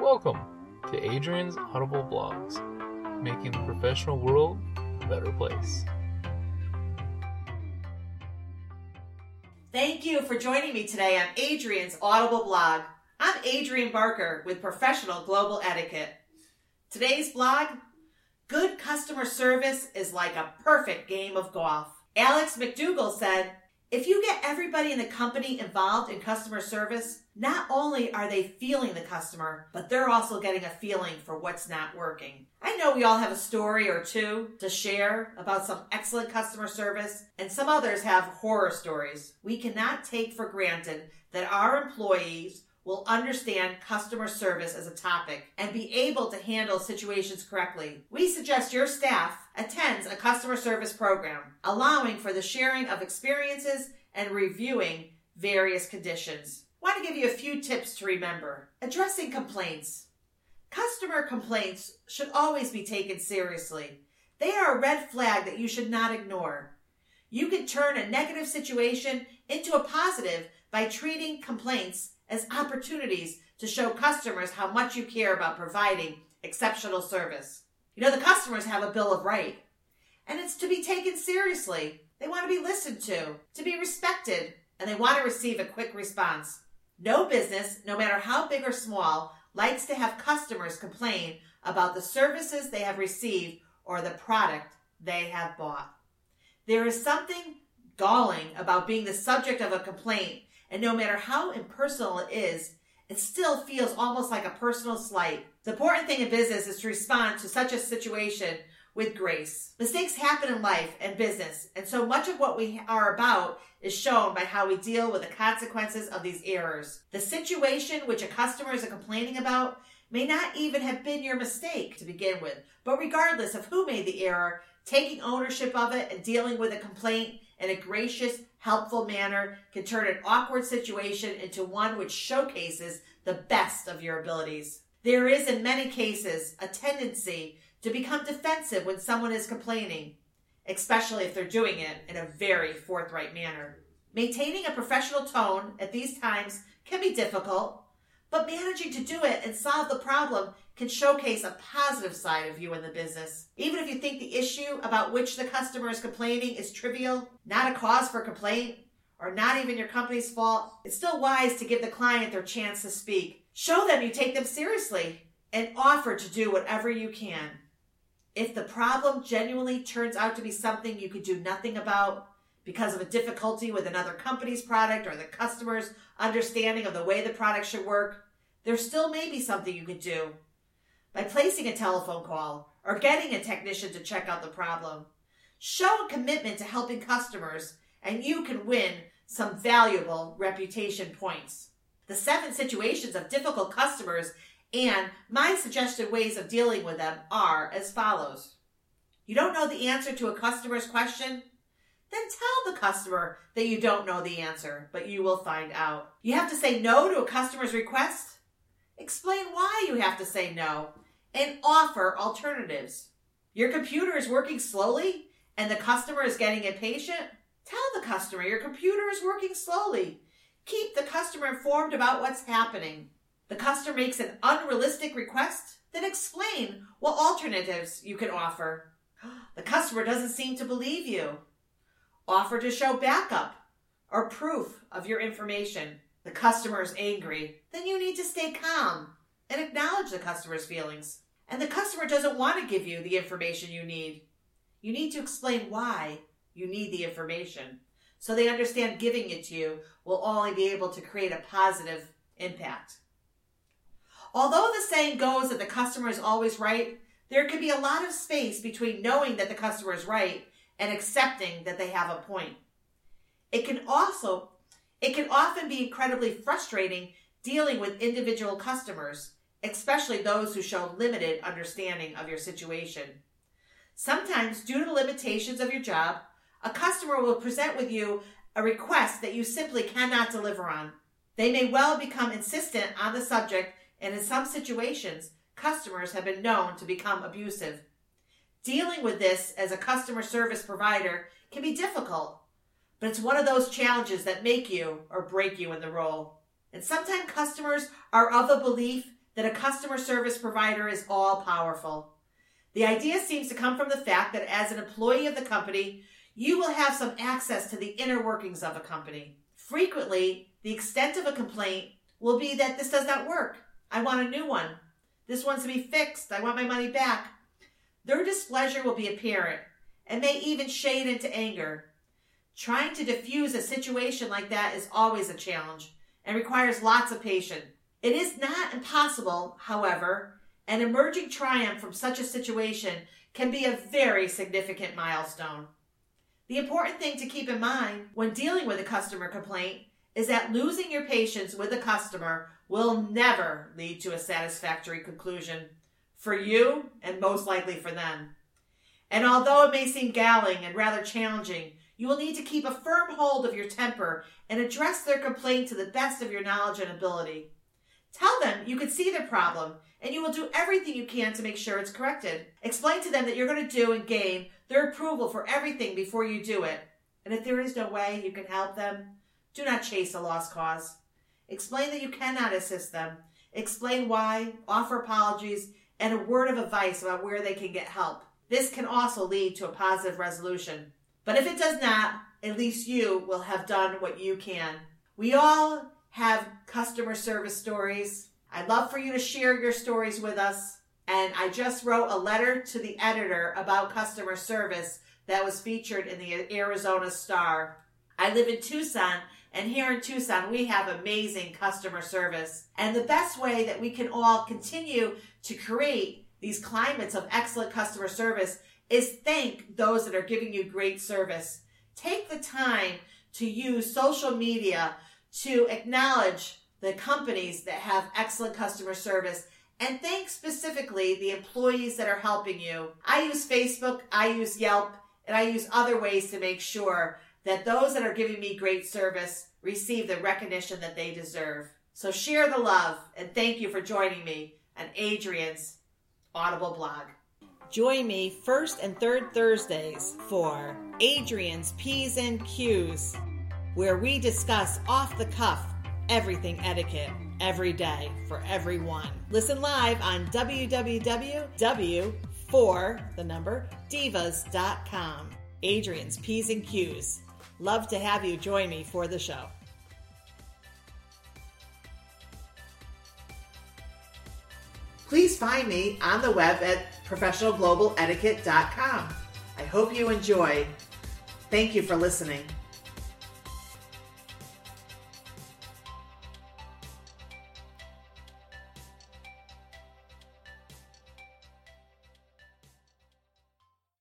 Welcome to Adrienne's Audible Blogs, making the professional world a better place. Thank you for joining me today on Adrienne's Audible blog. I'm Adrienne Barker with Professional Global Etiquette. Today's blog Good customer service is like a perfect game of golf. Alex McDougall said, if you get everybody in the company involved in customer service, not only are they feeling the customer, but they're also getting a feeling for what's not working. I know we all have a story or two to share about some excellent customer service, and some others have horror stories. We cannot take for granted that our employees will understand customer service as a topic and be able to handle situations correctly. We suggest your staff attends a customer service program, allowing for the sharing of experiences and reviewing various conditions. I want to give you a few tips to remember. Addressing complaints. Customer complaints should always be taken seriously. They are a red flag that you should not ignore. You can turn a negative situation into a positive by treating complaints as opportunities to show customers how much you care about providing exceptional service. You know, the customers have a bill of right, and it's to be taken seriously. They want to be listened to, to be respected, and they want to receive a quick response. No business, no matter how big or small, likes to have customers complain about the services they have received or the product they have bought. There is something galling about being the subject of a complaint and no matter how impersonal it is, it still feels almost like a personal slight. The important thing in business is to respond to such a situation with grace. Mistakes happen in life and business, and so much of what we are about is shown by how we deal with the consequences of these errors. The situation which a customer is complaining about may not even have been your mistake to begin with, but regardless of who made the error, taking ownership of it and dealing with a complaint in a gracious, helpful manner can turn an awkward situation into one which showcases the best of your abilities. There is, in many cases, a tendency to become defensive when someone is complaining, especially if they're doing it in a very forthright manner. Maintaining a professional tone at these times can be difficult, but managing to do it and solve the problem can showcase a positive side of you in the business. Even if you think the issue about which the customer is complaining is trivial, not a cause for complaint, or not even your company's fault, it's still wise to give the client their chance to speak. Show them you take them seriously and offer to do whatever you can. If the problem genuinely turns out to be something you could do nothing about because of a difficulty with another company's product or the customer's understanding of the way the product should work, there still may be something you could do by placing a telephone call or getting a technician to check out the problem. Show a commitment to helping customers, and you can win some valuable reputation points. The seven situations of difficult customers and my suggested ways of dealing with them are as follows. You don't know the answer to a customer's question? Then tell the customer that you don't know the answer, but you will find out. You have to say no to a customer's request? Explain why you have to say no and offer alternatives. Your computer is working slowly and the customer is getting impatient? Tell the customer your computer is working slowly. Keep the customer informed about what's happening. The customer makes an unrealistic request? Then explain what alternatives you can offer. The customer doesn't seem to believe you. Offer to show backup or proof of your information. The customer is angry. Then you need to stay calm and acknowledge the customer's feelings. And the customer doesn't want to give you the information you need. You need to explain why you need the information so they understand giving it to you will only be able to create a positive impact. Although the saying goes that the customer is always right, there can be a lot of space between knowing that the customer is right and accepting that they have a point. It can also it can often be incredibly frustrating dealing with individual customers especially those who show limited understanding of your situation. Sometimes, due to the limitations of your job, a customer will present with you a request that you simply cannot deliver on. They may well become insistent on the subject, and in some situations, customers have been known to become abusive. Dealing with this as a customer service provider can be difficult, but it's one of those challenges that make you or break you in the role. And sometimes customers are of the belief that a customer service provider is all powerful. The idea seems to come from the fact that as an employee of the company, you will have some access to the inner workings of a company. Frequently, the extent of a complaint will be that this does not work. I want a new one. This one's to be fixed. I want my money back. Their displeasure will be apparent and may even shade into anger. Trying to diffuse a situation like that is always a challenge and requires lots of patience. It is not impossible, however, an emerging triumph from such a situation can be a very significant milestone. The important thing to keep in mind when dealing with a customer complaint is that losing your patience with a customer will never lead to a satisfactory conclusion for you and most likely for them. And although it may seem galling and rather challenging, you will need to keep a firm hold of your temper and address their complaint to the best of your knowledge and ability. Tell them you can see their problem and you will do everything you can to make sure it's corrected. Explain to them that you're going to do and gain their approval for everything before you do it. And if there is no way you can help them, do not chase a lost cause. Explain that you cannot assist them. Explain why, offer apologies, and a word of advice about where they can get help. This can also lead to a positive resolution. But if it does not, at least you will have done what you can. We all have customer service stories. I'd love for you to share your stories with us. And I just wrote a letter to the editor about customer service that was featured in the Arizona Star. I live in Tucson, and here in Tucson, we have amazing customer service. And the best way that we can all continue to create these climates of excellent customer service is thank those that are giving you great service. Take the time to use social media to acknowledge the companies that have excellent customer service and thank specifically the employees that are helping you. I use Facebook, I use Yelp, and I use other ways to make sure that those that are giving me great service receive the recognition that they deserve. So share the love and thank you for joining me on Adrienne's Audible blog. Join me first and third Thursdays for Adrienne's P's and Q's, where we discuss off the cuff everything etiquette every day for everyone. Listen live on www for the number divas.com. Adrienne's P's and Q's. Love to have you join me for the show. Please find me on the web at professionalglobaletiquette.com. I hope you enjoy. Thank you for listening.